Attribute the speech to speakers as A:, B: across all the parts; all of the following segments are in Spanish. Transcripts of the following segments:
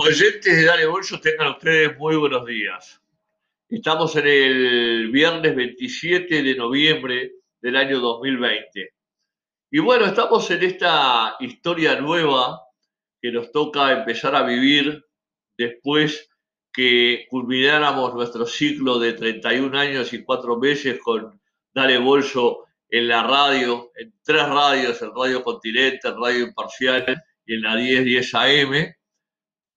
A: Oyentes de Dale Bolso, tengan ustedes muy buenos días. Estamos en el viernes 27 de noviembre del año 2020. Y bueno, estamos en esta historia nueva que nos toca empezar a vivir después que culmináramos nuestro ciclo de 31 años y 4 meses con Dale Bolso en la radio, en tres radios, en Radio Continente, en Radio Imparcial y en la 1010 AM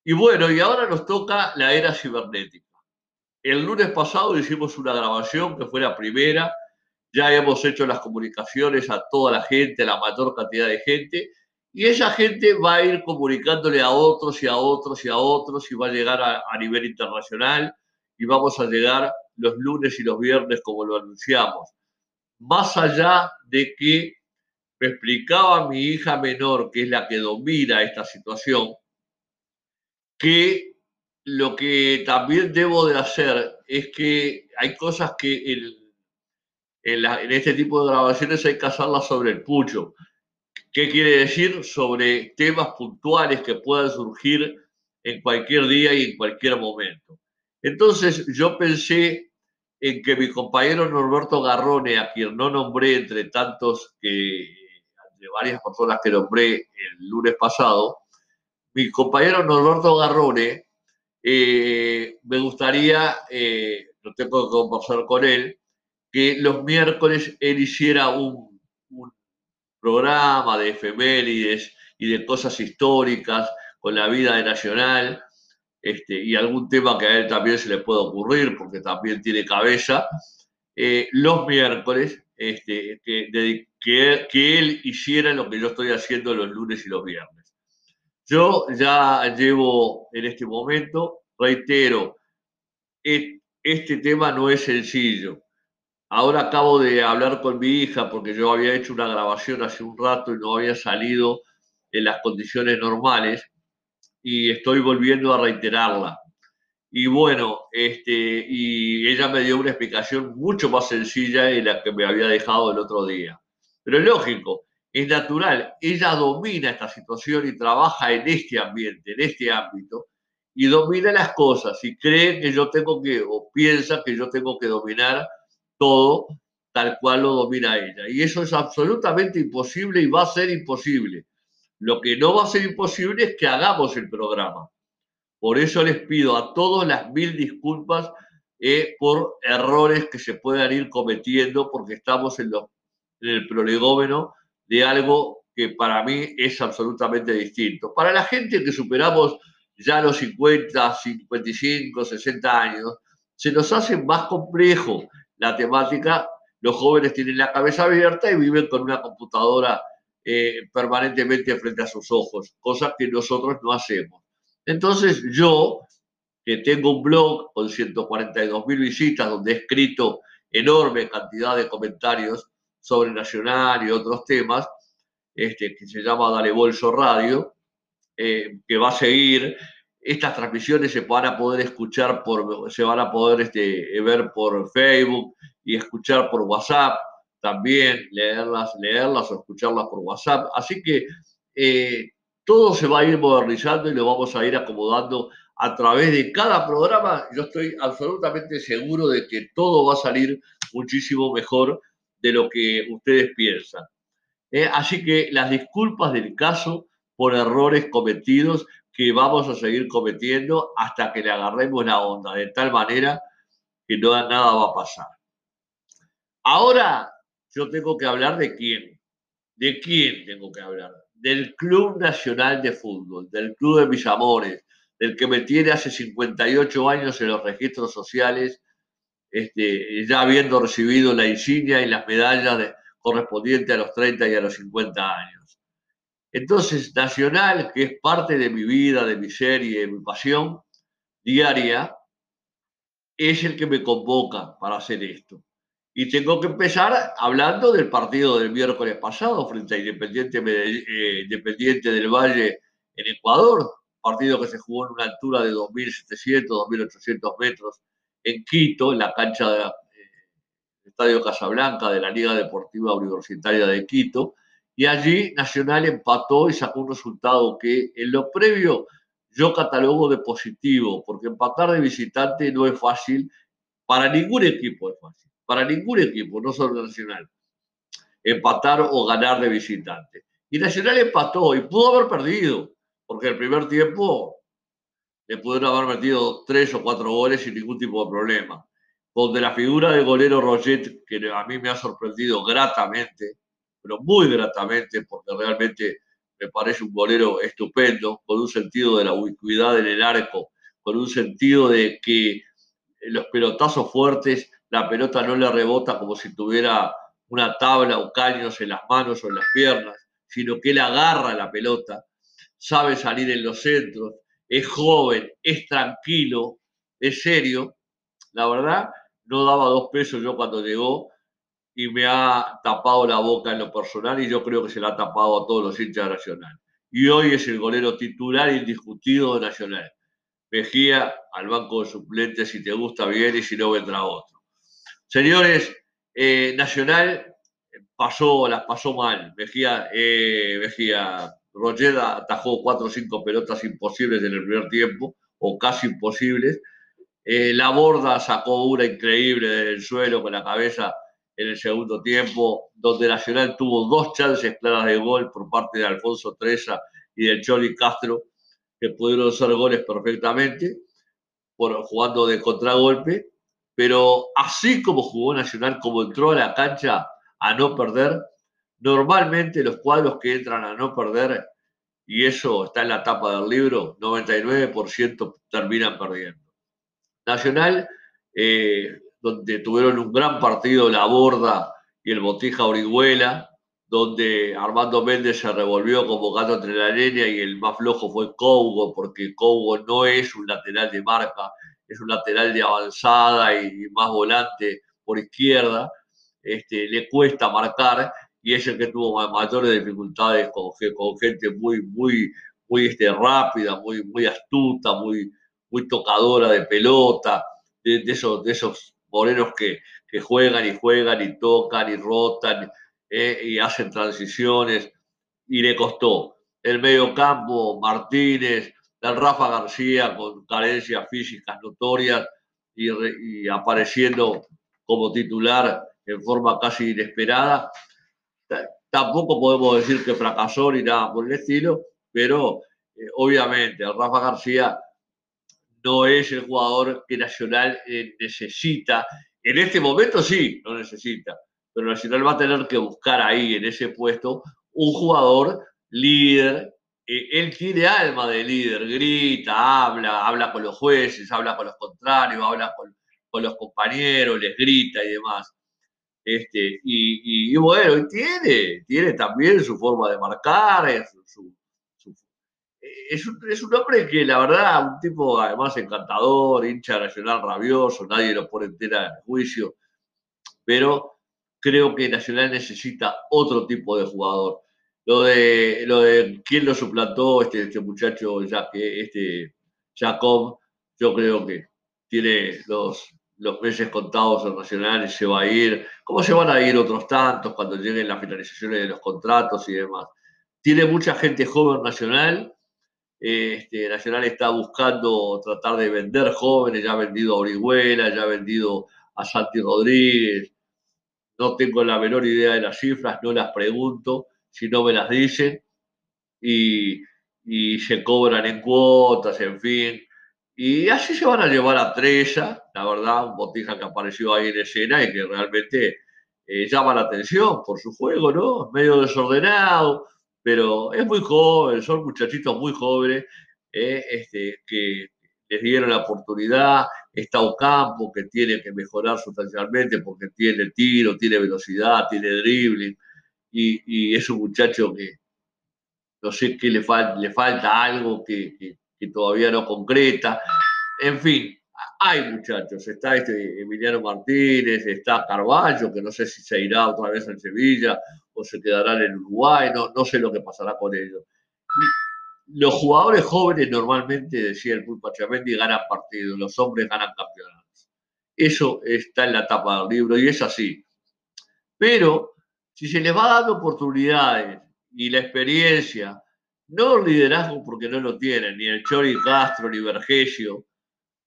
A: y bueno, y ahora nos toca la era cibernética. El lunes pasado hicimos una grabación que fue la primera, ya hemos hecho las comunicaciones a toda la gente, la mayor cantidad de gente, y esa gente va a ir comunicándole a otros y a otros y a otros y va a llegar a, a nivel internacional y vamos a llegar los lunes y los viernes como lo anunciamos. Más allá de que me explicaba mi hija menor, que es la que domina esta situación, que lo que también debo de hacer es que hay cosas que en, este tipo de grabaciones hay que hacerlas sobre el pucho. ¿Qué quiere decir? Sobre temas puntuales que puedan surgir en cualquier día y en cualquier momento. Entonces yo pensé en que mi compañero Norberto Garrone, a quien no nombré entre tantos que, de varias personas que nombré el lunes pasado, mi compañero Norberto Garrone, eh, me gustaría, eh, lo tengo que conversar con él, que los miércoles él hiciera un, programa de efemérides y de cosas históricas con la vida de Nacional este, y algún tema que a él también se le puede ocurrir, porque también tiene cabeza, eh, los miércoles, este, que, que él hiciera lo que yo estoy haciendo los lunes y los viernes. Yo ya llevo en este momento, reitero, este tema no es sencillo. Ahora acabo de hablar con mi hija porque yo había hecho una grabación hace un rato y no había salido en las condiciones normales y estoy volviendo a reiterarla. Y bueno, este, y ella me dio una explicación mucho más sencilla en la que me había dejado el otro día. Pero es lógico, es natural. Ella domina esta situación y trabaja en este ambiente, en este ámbito, y domina las cosas y cree que yo tengo que, o piensa que yo tengo que dominar todo tal cual lo domina ella. Y eso es absolutamente imposible y va a ser imposible. Lo que no va a ser imposible es que hagamos el programa. Por eso les pido a todos las mil disculpas eh, por errores que se puedan ir cometiendo porque estamos en, en el prolegómeno de algo que para mí es absolutamente distinto. Para la gente que superamos ya los 50, 55, 60 años, se nos hace más complejo la temática. Los jóvenes tienen la cabeza abierta y viven con una computadora eh, permanentemente frente a sus ojos, cosa que nosotros no hacemos. Entonces yo, que tengo un blog con 142 mil visitas, donde he escrito enorme cantidad de comentarios, sobre Nacional y otros temas, este, que se llama Dale Bolso Radio, eh, que va a seguir. Estas transmisiones se van a poder escuchar por, se van a poder este, ver por Facebook y escuchar por WhatsApp también, leerlas, leerlas o escucharlas por WhatsApp. Así que eh, todo se va a ir modernizando y lo vamos a ir acomodando a través de cada programa. Yo estoy absolutamente seguro de que todo va a salir muchísimo mejor de lo que ustedes piensan. Eh, así que las disculpas del caso por errores cometidos que vamos a seguir cometiendo hasta que le agarremos la onda, de tal manera que no, nada va a pasar. Ahora yo tengo que hablar de quién. ¿De quién tengo que hablar? Del Club Nacional de Fútbol, del Club de mis amores, del que me tiene hace 58 años en los registros sociales este, ya habiendo recibido la insignia y las medallas correspondientes a los 30 y a los 50 años. Entonces, Nacional, que es parte de mi vida, de mi serie, de mi pasión diaria, es el que me convoca para hacer esto. Y tengo que empezar hablando del partido del miércoles pasado frente a Independiente, eh, del Valle en Ecuador, partido que se jugó en una altura de 2.700, 2.800 metros en Quito, en la cancha del eh, Estadio Casablanca de la Liga Deportiva Universitaria de Quito, y allí Nacional empató y sacó un resultado que en lo previo yo catalogo de positivo, porque empatar de visitante no es fácil, para ningún equipo es fácil, para ningún equipo, no solo Nacional, empatar o ganar de visitante. Y Nacional empató y pudo haber perdido, porque el primer tiempo le pudieron haber metido tres o cuatro goles sin ningún tipo de problema. Donde la figura del golero Roget, que a mí me ha sorprendido gratamente, pero muy gratamente, porque realmente me parece un golero estupendo, con un sentido de la ubicuidad en el arco, con un sentido de que los pelotazos fuertes, la pelota no le rebota como si tuviera una tabla o caños en las manos o en las piernas, sino que él agarra la pelota, sabe salir en los centros, es joven, es tranquilo, es serio. La verdad, no daba dos pesos yo cuando llegó y me ha tapado la boca en lo personal y yo creo que se la ha tapado a todos los hinchas de Nacional. Y hoy es el golero titular indiscutido de Nacional. Mejía al banco de suplentes si te gusta bien y si no vendrá otro. Señores, eh, Nacional pasó, las pasó mal. Mejía, eh, Mejía, Rolleda atajó cuatro o cinco pelotas imposibles en el primer tiempo, o casi imposibles. Eh, la borda sacó una increíble del suelo con la cabeza en el segundo tiempo, donde Nacional tuvo dos chances claras de gol por parte de Alfonso Treza y del Choli Castro, que pudieron ser goles perfectamente, por, jugando de contragolpe, pero así como jugó Nacional, como entró a la cancha a no perder, normalmente los cuadros que entran a no perder, y eso está en la tapa del libro, 99% terminan perdiendo. Nacional eh, donde tuvieron un gran partido la Borda y el Botija Orihuela, donde Armando Méndez se revolvió como gato entre la leña y el más flojo fue Cougo, porque Cougo no es un lateral de marca, es un lateral de avanzada y más volante por izquierda, este, le cuesta marcar y es el que tuvo mayores dificultades con, con gente muy, muy, muy este, rápida, muy, muy astuta, muy, muy tocadora de pelota, de, esos, de esos morenos que, juegan y juegan y tocan y rotan eh, y hacen transiciones y le costó. El medio campo, Martínez, el Rafa García con carencias físicas notorias y, apareciendo como titular en forma casi inesperada. Tampoco podemos decir que fracasó ni nada por el estilo, pero eh, obviamente el Rafa García no es el jugador que Nacional eh, necesita. En este momento sí, lo necesita, pero Nacional va a tener que buscar ahí, en ese puesto, un jugador líder. Eh, él tiene alma de líder, grita, habla, habla con los jueces, habla con los contrarios, habla con, los compañeros, les grita y demás. Este, y, bueno, tiene, tiene también su forma de marcar, es un, es un, hombre que la verdad, un tipo además encantador, hincha nacional rabioso, nadie lo pone entera en juicio, pero creo que Nacional necesita otro tipo de jugador. Lo de, lo de quién lo suplantó, este, este muchacho, ya este Jacob, yo creo que tiene los, los meses contados en Nacional y se va a ir, como se van a ir otros tantos cuando lleguen las finalizaciones de los contratos y demás. Tiene mucha gente joven nacional este, Nacional está buscando tratar de vender jóvenes, ya ha vendido a Orihuela, ya ha vendido a Santi Rodríguez. No tengo la menor idea de las cifras, no las pregunto, si no me las dicen. Y, se cobran en cuotas, en fin. Y así se van a llevar a Treza, la verdad, un botija que apareció ahí en escena y que realmente eh, llama la atención por su juego, ¿no? Medio desordenado, pero es muy joven, son muchachitos muy jóvenes eh, este, que les dieron la oportunidad. Está Ocampo, que tiene que mejorar sustancialmente porque tiene tiro, tiene velocidad, tiene dribbling, y, es un muchacho que no sé qué le, le falta algo que todavía no concreta. En fin, hay muchachos, está este Emiliano Martínez, está Carballo, que no sé si se irá otra vez en Sevilla o se quedará en Uruguay, no, no sé lo que pasará con ellos. Los jugadores jóvenes normalmente, decía el Pulpo Chamendi, ganan partidos, los hombres ganan campeonatos. Eso está en la tapa del libro y es así. Pero si se les va dando oportunidades y la experiencia No liderazgo porque no lo tienen, ni el Chori Castro, ni Vergesio,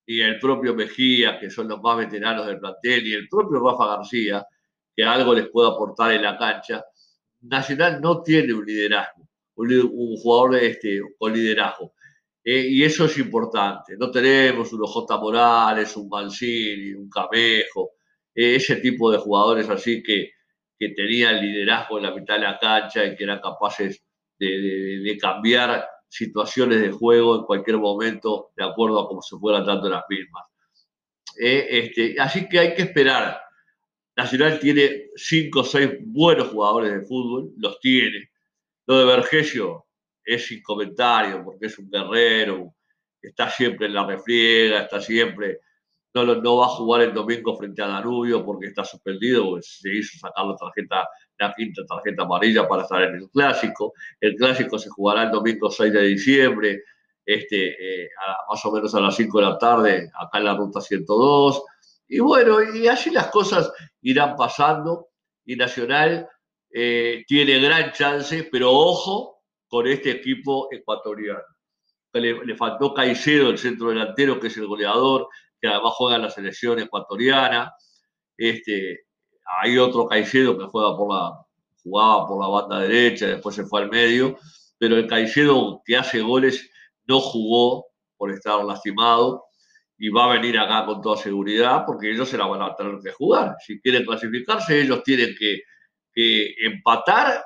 A: ni el propio Mejía, que son los más veteranos del plantel, ni el propio Rafa García, que algo les puede aportar en la cancha. Nacional no tiene un liderazgo, un, jugador este, con liderazgo. Eh, y eso es importante. No tenemos un J. Morales, un Mancini, un Camejo, eh, ese tipo de jugadores así que, que tenían liderazgo en la mitad de la cancha y que eran capaces de, cambiar situaciones de juego en cualquier momento de acuerdo a cómo se fueran dando las mismas. Eh, este, así que hay que esperar. Nacional tiene cinco o seis buenos jugadores de fútbol, los tiene. Lo de Vergesio es sin comentario, porque es un guerrero, está siempre en la refriega, está siempre no, va a jugar el domingo frente a Danubio porque está suspendido, se hizo sacar la tarjeta, la quinta tarjeta amarilla para estar en el clásico. El clásico se jugará el domingo 6 de diciembre, este, eh, más o menos a las 5 de la tarde, acá en la ruta 102. Y bueno, y así las cosas irán pasando. Y Nacional eh, tiene gran chance, pero ojo con este equipo ecuatoriano. Le, le faltó Caicedo, el centro delantero, que es el goleador, que además juega en la selección ecuatoriana. Este, hay otro Caicedo que juega por la, jugaba por la banda derecha, después se fue al medio, pero el Caicedo que hace goles no jugó por estar lastimado y va a venir acá con toda seguridad porque ellos se la van a tener que jugar. Si quieren clasificarse, ellos tienen que, empatar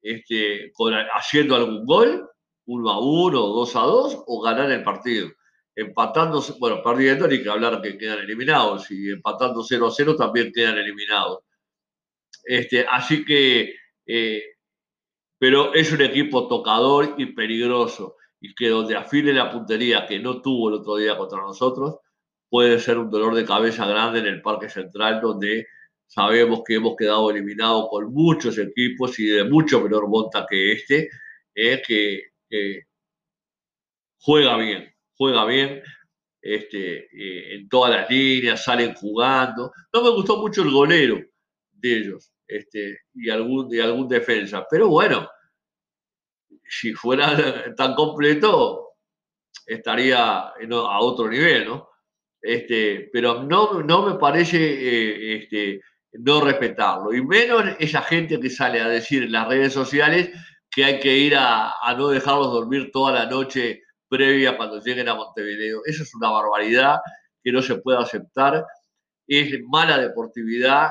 A: este, haciendo algún gol, uno a uno, dos a dos, o ganar el partido empatando, bueno, perdiendo ni que hablar que quedan eliminados, y empatando 0 a 0 también quedan eliminados. Este, así que, eh, pero es un equipo tocador y peligroso, y que donde afile la puntería que no tuvo el otro día contra nosotros, puede ser un dolor de cabeza grande en el Parque Central, donde sabemos que hemos quedado eliminados con muchos equipos y de mucho menor monta que este, eh, que juega bien juega bien este, eh, en todas las líneas, salen jugando. No me gustó mucho el golero de ellos este, y algún, de algún defensa, pero bueno, si fuera tan completo, estaría a otro nivel, ¿no? Este, pero no, no me parece eh, este, no respetarlo, y menos esa gente que sale a decir en las redes sociales que hay que ir a, a no dejarlos dormir toda la noche previa cuando lleguen a Montevideo. Eso es una barbaridad que no se puede aceptar. Es mala deportividad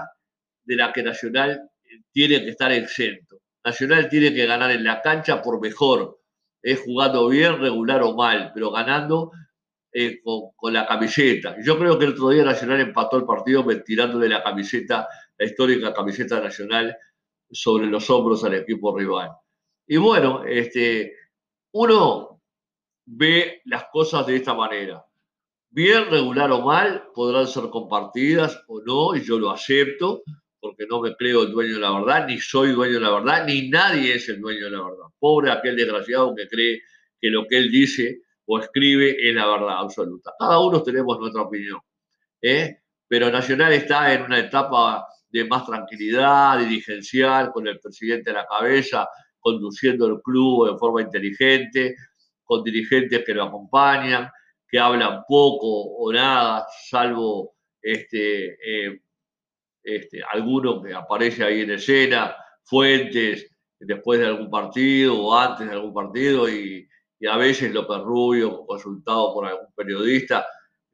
A: de la que Nacional tiene que estar exento. Nacional tiene que ganar en la cancha por mejor, es jugando bien, regular o mal, pero ganando eh, con, la camiseta. Yo creo que el otro día Nacional empató el partido tirándole la camiseta, la histórica camiseta nacional, sobre los hombros al equipo rival. Y bueno, este, uno ve las cosas de esta manera. Bien, regular o mal, podrán ser compartidas o no, y yo lo acepto, porque no me creo el dueño de la verdad, ni soy dueño de la verdad, ni nadie es el dueño de la verdad. Pobre aquel desgraciado que cree que lo que él dice o escribe es la verdad absoluta. Cada uno tenemos nuestra opinión. ¿eh? Pero Nacional está en una etapa de más tranquilidad dirigencial, con el presidente a la cabeza, conduciendo el club de forma inteligente, con dirigentes que lo acompañan, que hablan poco o nada, salvo este, eh, este, alguno que aparece ahí en escena, fuentes después de algún partido o antes de algún partido y, a veces López Rubio, consultado por algún periodista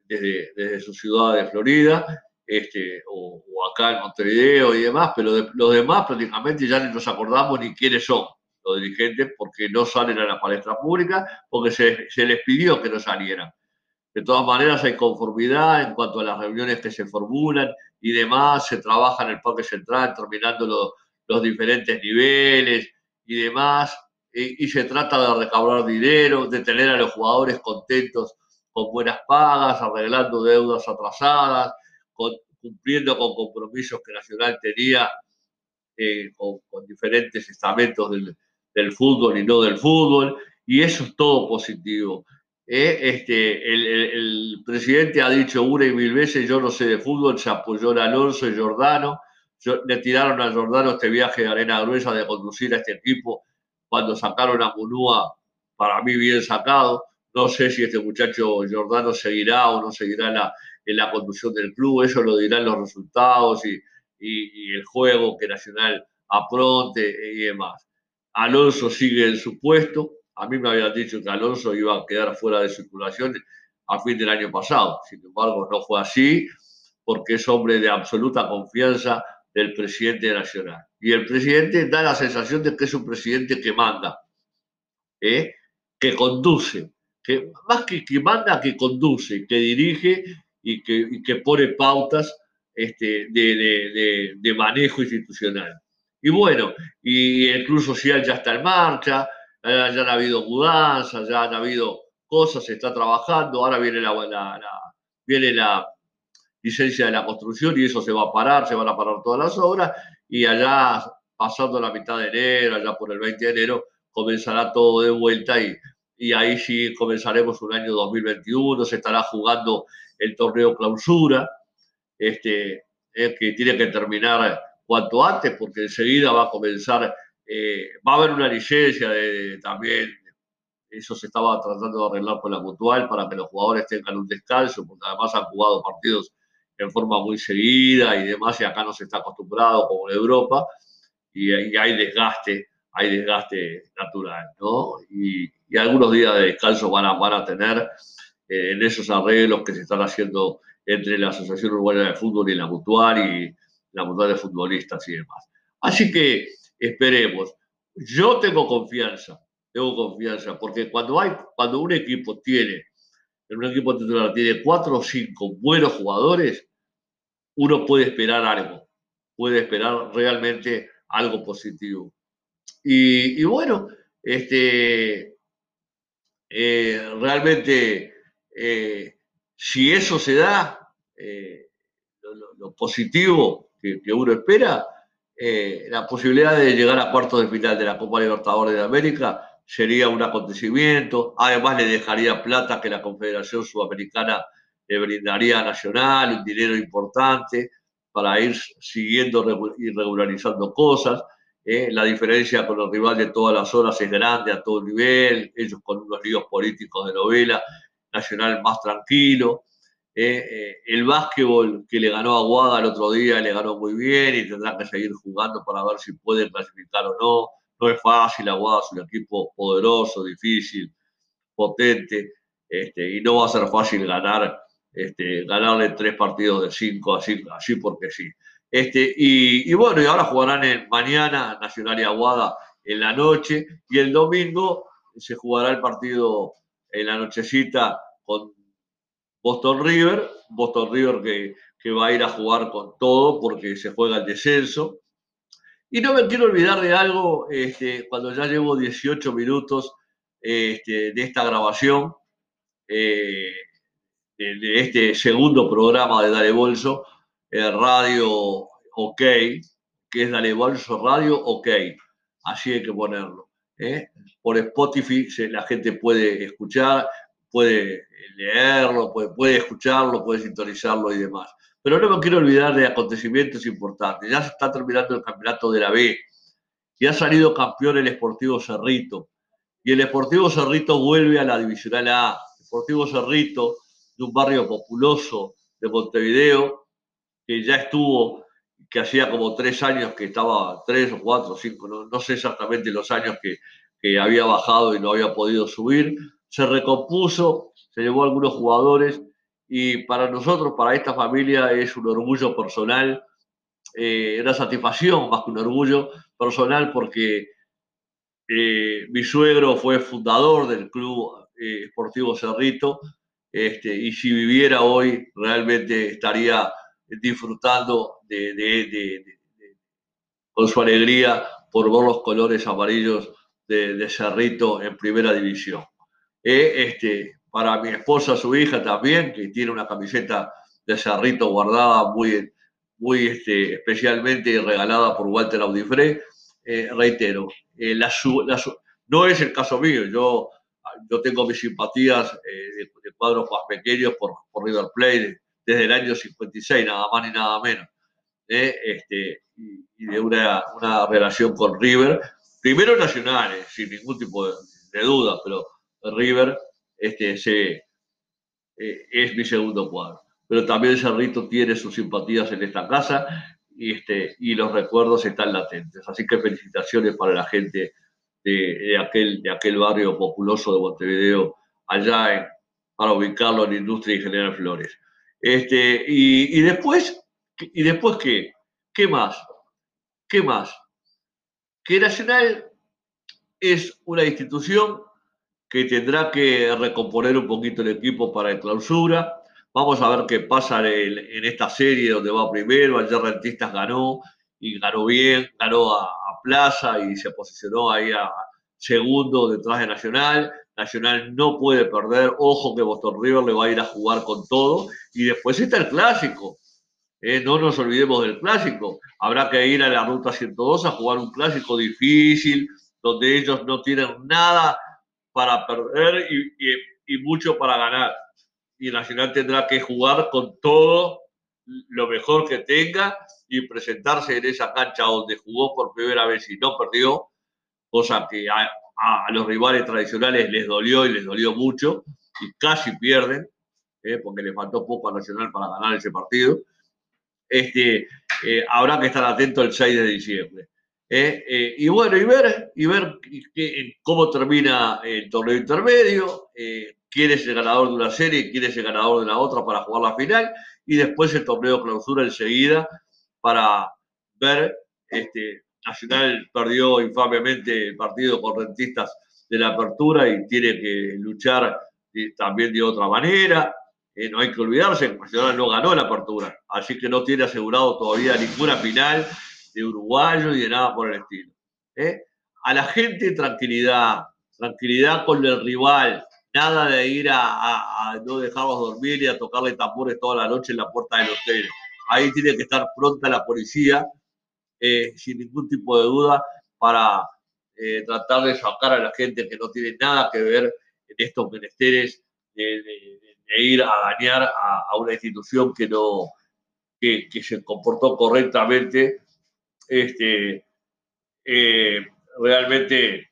A: desde, su ciudad de Florida, este, o, acá en Montevideo y demás, pero los demás prácticamente ya ni nos acordamos ni quiénes son los dirigentes porque no salen a la palestra pública, porque se, les pidió que no salieran. De todas maneras, hay conformidad en cuanto a las reuniones que se formulan y demás. Se trabaja en el Parque Central, terminando los diferentes niveles y demás. Y, se trata de recaudar dinero, de tener a los jugadores contentos con buenas pagas, arreglando deudas atrasadas, cumpliendo con compromisos que Nacional tenía eh, con, con, diferentes estamentos del, del fútbol y no del fútbol, y eso es todo positivo. ¿eh? Este, el, presidente ha dicho una y mil veces, yo no sé de fútbol, se apoyó a Alonso y Jordano, le tiraron a Jordano este viaje de arena gruesa de conducir a este equipo cuando sacaron a Munúa, para mí bien sacado. No sé si este muchacho Jordano seguirá o no seguirá en la conducción del club, eso lo dirán los resultados y, y, el juego que Nacional apronte y demás. Alonso sigue en su puesto. A mí me habían dicho que Alonso iba a quedar fuera de circulación a fin del año pasado. Sin embargo, no fue así porque es hombre de absoluta confianza del presidente nacional. Y el presidente da la sensación de que es un presidente que manda, ¿eh? que conduce, que más que que manda, que conduce, que dirige y que, que pone pautas este, de, de, manejo institucional. Y bueno, y el Club Social ya está en marcha, ya han habido mudanzas, ya han habido cosas, se está trabajando, ahora viene la, viene la licencia de la construcción y eso se va a parar, se van a parar todas las obras y allá pasando la mitad de enero, allá por el 20 de enero, comenzará todo de vuelta y, y ahí sí comenzaremos un año 2021, se estará jugando el torneo clausura, este, que tiene que terminar cuanto antes, porque enseguida va a comenzar, eh, va a haber una licencia de, también, eso se estaba tratando de arreglar con la mutual para que los jugadores tengan un descanso, porque además han jugado partidos en forma muy seguida y demás, y acá no se está acostumbrado como en Europa, y, hay desgaste, hay desgaste natural, ¿no? Y, algunos días de descanso van a, van a tener eh, en esos arreglos que se están haciendo entre la Asociación Uruguaya de Fútbol y la Mutual y la Mutual de Futbolistas y demás. Así que esperemos. Yo tengo confianza, tengo confianza, porque cuando, hay, cuando un equipo tiene, en un equipo titular tiene cuatro o cinco buenos jugadores, uno puede esperar algo, puede esperar realmente algo positivo. Y, bueno, este, eh, realmente eh, si eso se da, eh, lo, positivo que, uno espera, eh, la posibilidad de llegar a cuartos de final de la Copa Libertadores de América sería un acontecimiento. Además, le dejaría plata que la Confederación Sudamericana le brindaría a Nacional, un dinero importante para ir siguiendo y regularizando cosas. Eh, la diferencia con el rival de todas las horas es grande a todo nivel, ellos con unos líos políticos de novela Nacional más tranquilo. Eh, eh, el básquetbol que le ganó a Guada el otro día le ganó muy bien y tendrá que seguir jugando para ver si puede clasificar o no. No es fácil, Aguada es un equipo poderoso, difícil, potente, este, y no va a ser fácil ganar, este, ganarle tres partidos de cinco, así, así porque sí. Este, y, bueno, y ahora jugarán en, mañana Nacional y Aguada en la noche, y el domingo se jugará el partido en la nochecita con Boston River, Boston River que, que va a ir a jugar con todo porque se juega el descenso. Y no me quiero olvidar de algo, este, cuando ya llevo 18 minutos este, de esta grabación, eh, de, este segundo programa de Dale Bolso, el Radio OK, que es Dale Bolso Radio OK, así hay que ponerlo. ¿eh? por Spotify la gente puede escuchar, puede leerlo, puede, puede escucharlo, puede sintonizarlo y demás. Pero no me quiero olvidar de acontecimientos importantes. Ya se está terminando el campeonato de la B y ha salido campeón el Esportivo Cerrito. Y el Esportivo Cerrito vuelve a la Divisional A. Esportivo Cerrito, de un barrio populoso de Montevideo, que ya estuvo, que hacía como tres años que estaba, tres o cuatro cinco, no, no sé exactamente los años que, que había bajado y no había podido subir, se recompuso, se llevó a algunos jugadores y para nosotros, para esta familia, es un orgullo personal, eh, una satisfacción más que un orgullo personal porque eh, mi suegro fue fundador del Club eh, Esportivo Cerrito este, y si viviera hoy realmente estaría disfrutando con su alegría por ver los colores amarillos de, Cerrito en primera división. Eh, este, para mi esposa, su hija también, que tiene una camiseta de Cerrito guardada muy, muy este, especialmente regalada por Walter Audifré, eh, reitero, eh, no es el caso mío, yo, yo tengo mis simpatías de, cuadros más pequeños por, por River Plate desde el año 56, nada más ni nada menos, este, y, de una, una relación con River primero Nacionales, sin ningún tipo de, duda, pero River este, se, eh, es mi segundo cuadro. Pero también Cerrito tiene sus simpatías en esta casa y, este, y los recuerdos están latentes. Así que felicitaciones para la gente de, aquel, de aquel barrio populoso de Montevideo, allá para ubicarlo en Industria y General Flores. Este, y, y, después, ¿y después qué? ¿Qué más? ¿Qué más? Que Nacional es una institución que tendrá que recomponer un poquito el equipo para el clausura. Vamos a ver qué pasa en, esta serie donde va primero. Ayer Rentistas ganó y ganó bien, ganó a, Plaza y se posicionó ahí a segundo detrás de Nacional. Nacional no puede perder. Ojo que Boston River le va a ir a jugar con todo. Y después está el clásico. Eh, no nos olvidemos del clásico. Habrá que ir a la ruta 102 a jugar un clásico difícil, donde ellos no tienen nada para perder y, mucho para ganar. Y Nacional tendrá que jugar con todo lo mejor que tenga y presentarse en esa cancha donde jugó por primera vez y no perdió, cosa que a, los rivales tradicionales les dolió y les dolió mucho y casi pierden, eh, porque le faltó poco a Nacional para ganar ese partido. Este, eh, habrá que estar atento el 6 de diciembre. ¿Eh? Eh, y bueno, y ver, y ver cómo termina el torneo intermedio, eh, quién es el ganador de una serie, quién es el ganador de la otra para jugar la final, y después el torneo clausura enseguida para ver, este, Nacional perdió infamemente el partido con rentistas de la apertura y tiene que luchar también de otra manera. no hay que olvidarse, Nacional no ganó la apertura, así que no tiene asegurado todavía ninguna final de uruguayo y de nada por el estilo. ¿eh? A la gente tranquilidad, tranquilidad con el rival, nada de ir a, no dejarlos dormir y a tocarle tambores toda la noche en la puerta del hotel. Ahí tiene que estar pronta la policía, eh, sin ningún tipo de duda, para eh, tratar de sacar a la gente que no tiene nada que ver en estos menesteres de, ir a dañar a, una institución que no que, que se comportó correctamente este, eh, realmente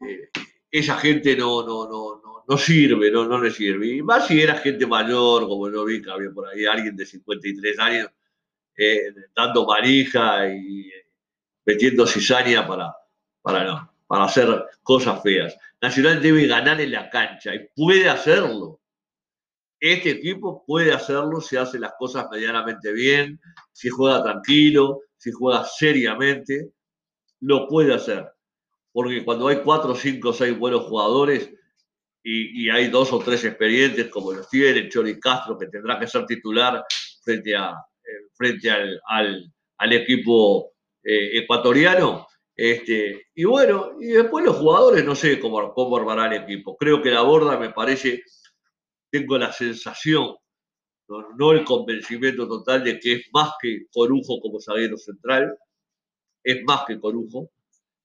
A: eh, esa gente no, no, no, no, sirve, no, no le sirve. Y más si era gente mayor, como no vi que por ahí alguien de 53 años eh, dando manija y metiendo cizaña para, para, para hacer cosas feas. Nacional debe ganar en la cancha y puede hacerlo. Este equipo puede hacerlo si hace las cosas medianamente bien, si juega tranquilo, si juega seriamente, lo puede hacer. Porque cuando hay cuatro, cinco, seis buenos jugadores y, hay dos o tres experientes como los tiene Chori Castro, que tendrá que ser titular frente, a, eh, frente al, al, equipo eh, ecuatoriano. Este, y bueno, y después los jugadores, no sé cómo, cómo armará el equipo. Creo que la borda me parece, tengo la sensación no, el convencimiento total de que es más que Corujo como zaguero central, es más que Corujo,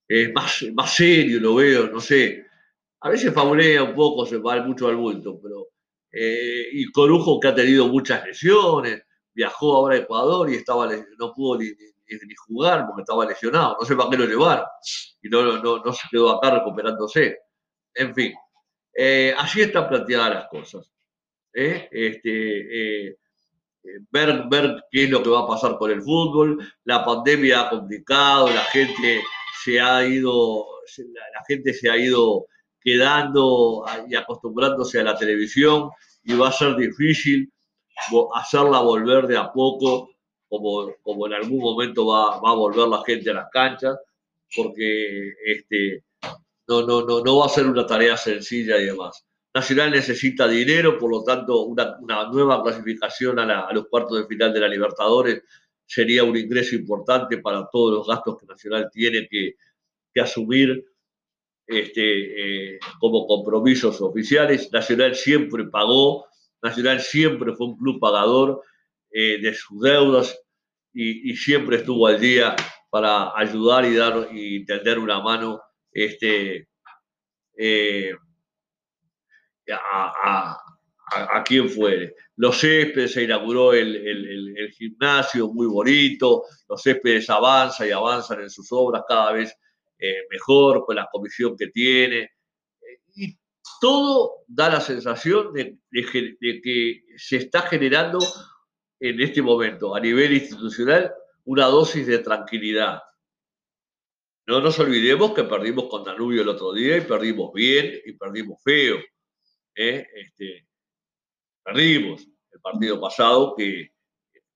A: es más, más serio, lo veo, no sé. A veces fabulea un poco, se va mucho al bulto, pero. Eh, y Corujo que ha tenido muchas lesiones, viajó ahora a Ecuador y estaba, no pudo ni, jugar porque estaba lesionado, no sé para qué lo llevaron, y no, no, no se quedó acá recuperándose. En fin, eh, así están planteadas las cosas. ¿Eh? este, eh, ver, ver qué es lo que va a pasar con el fútbol. La pandemia ha complicado, la gente se ha ido, la gente se ha ido quedando y acostumbrándose a la televisión y va a ser difícil hacerla volver de a poco, como, como en algún momento va, va a volver la gente a las canchas, porque este, no, no, no, no va a ser una tarea sencilla y demás. Nacional necesita dinero, por lo tanto, una, nueva clasificación a, los cuartos de final de la Libertadores sería un ingreso importante para todos los gastos que Nacional tiene que, asumir este, eh, como compromisos oficiales. Nacional siempre pagó, Nacional siempre fue un club pagador eh, de sus deudas y, siempre estuvo al día para ayudar y dar y tender una mano este, eh, a, a, quien fuere. Los céspedes se inauguró el, gimnasio muy bonito, los céspedes avanzan y avanzan en sus obras, cada vez eh, mejor, con la comisión que tiene. Y todo da la sensación de, que se está generando en este momento, a nivel institucional, una dosis de tranquilidad. No nos olvidemos que perdimos con Danubio el otro día y perdimos bien y perdimos feo. ¿Eh? Este, perdimos el partido pasado que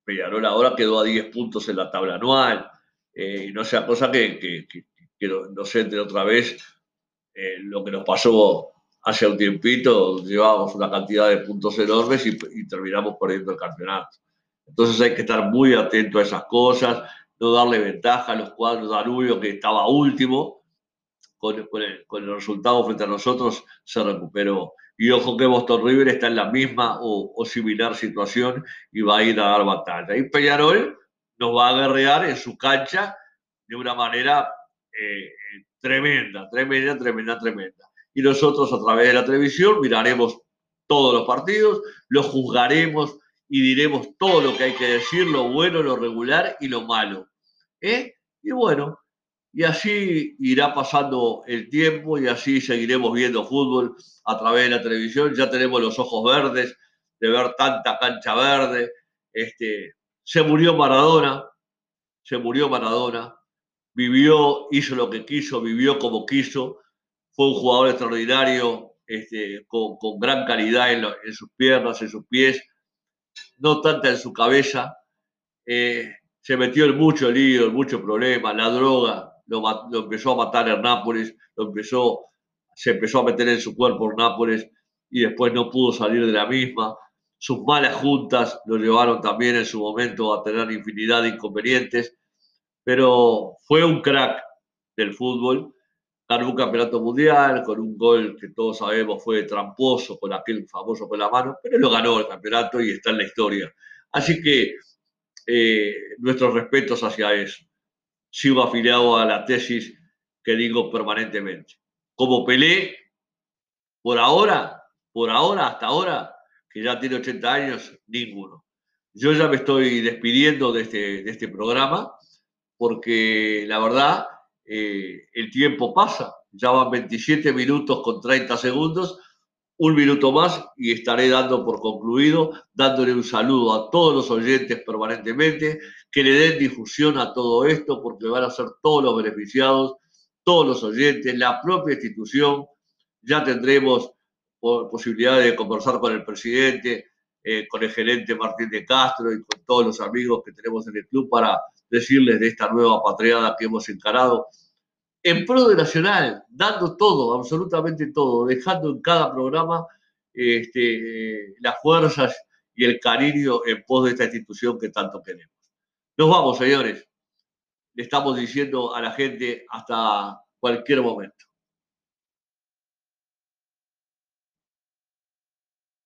A: Peñarol ahora quedó a 10 puntos en la tabla anual. Eh, y no sea cosa que, que, que, nos entre otra vez eh, lo que nos pasó hace un tiempito, llevábamos una cantidad de puntos enormes y, terminamos perdiendo el campeonato. Entonces hay que estar muy atento a esas cosas, no darle ventaja a los cuadros Danubio que estaba último, con, el, con, el, resultado frente a nosotros se recuperó. Y ojo que Boston River está en la misma o, similar situación y va a ir a dar batalla. Y Peñarol nos va a guerrear en su cancha de una manera eh, tremenda, tremenda, tremenda, tremenda. Y nosotros a través de la televisión miraremos todos los partidos, los juzgaremos y diremos todo lo que hay que decir, lo bueno, lo regular y lo malo. ¿eh? Y bueno, y así irá pasando el tiempo y así seguiremos viendo fútbol a través de la televisión. Ya tenemos los ojos verdes de ver tanta cancha verde. Este, se murió Maradona, se murió Maradona, vivió, hizo lo que quiso, vivió como quiso. Fue un jugador extraordinario, este, con, gran calidad en, sus piernas, en sus pies, no tanta en su cabeza. Eh, se metió en mucho lío, en mucho problema, la droga, lo, empezó a matar en Nápoles, lo empezó, se empezó a meter en su cuerpo en Nápoles y después no pudo salir de la misma. Sus malas juntas lo llevaron también en su momento a tener infinidad de inconvenientes, pero fue un crack del fútbol. Ganó un campeonato mundial con un gol que todos sabemos fue tramposo con aquel famoso con la mano, pero lo ganó el campeonato y está en la historia. Así que eh, nuestros respetos hacia eso sigo afiliado a la tesis que digo permanentemente. Como Pelé, por ahora, por ahora, hasta ahora, que ya tiene 80 años, ninguno. Yo ya me estoy despidiendo de este, de este programa porque la verdad eh, el tiempo pasa. Ya van 27 minutos con 30 segundos un minuto más y estaré dando por concluido, dándole un saludo a todos los oyentes permanentemente, que le den difusión a todo esto, porque van a ser todos los beneficiados, todos los oyentes, la propia institución. Ya tendremos posibilidad de conversar con el presidente, eh, con el gerente Martín de Castro y con todos los amigos que tenemos en el club para decirles de esta nueva patriada que hemos encarado en pro de Nacional, dando todo, absolutamente todo, dejando en cada programa este, las fuerzas y el cariño en pos de esta institución que tanto queremos. Nos vamos, señores. Le estamos diciendo a la gente hasta cualquier momento.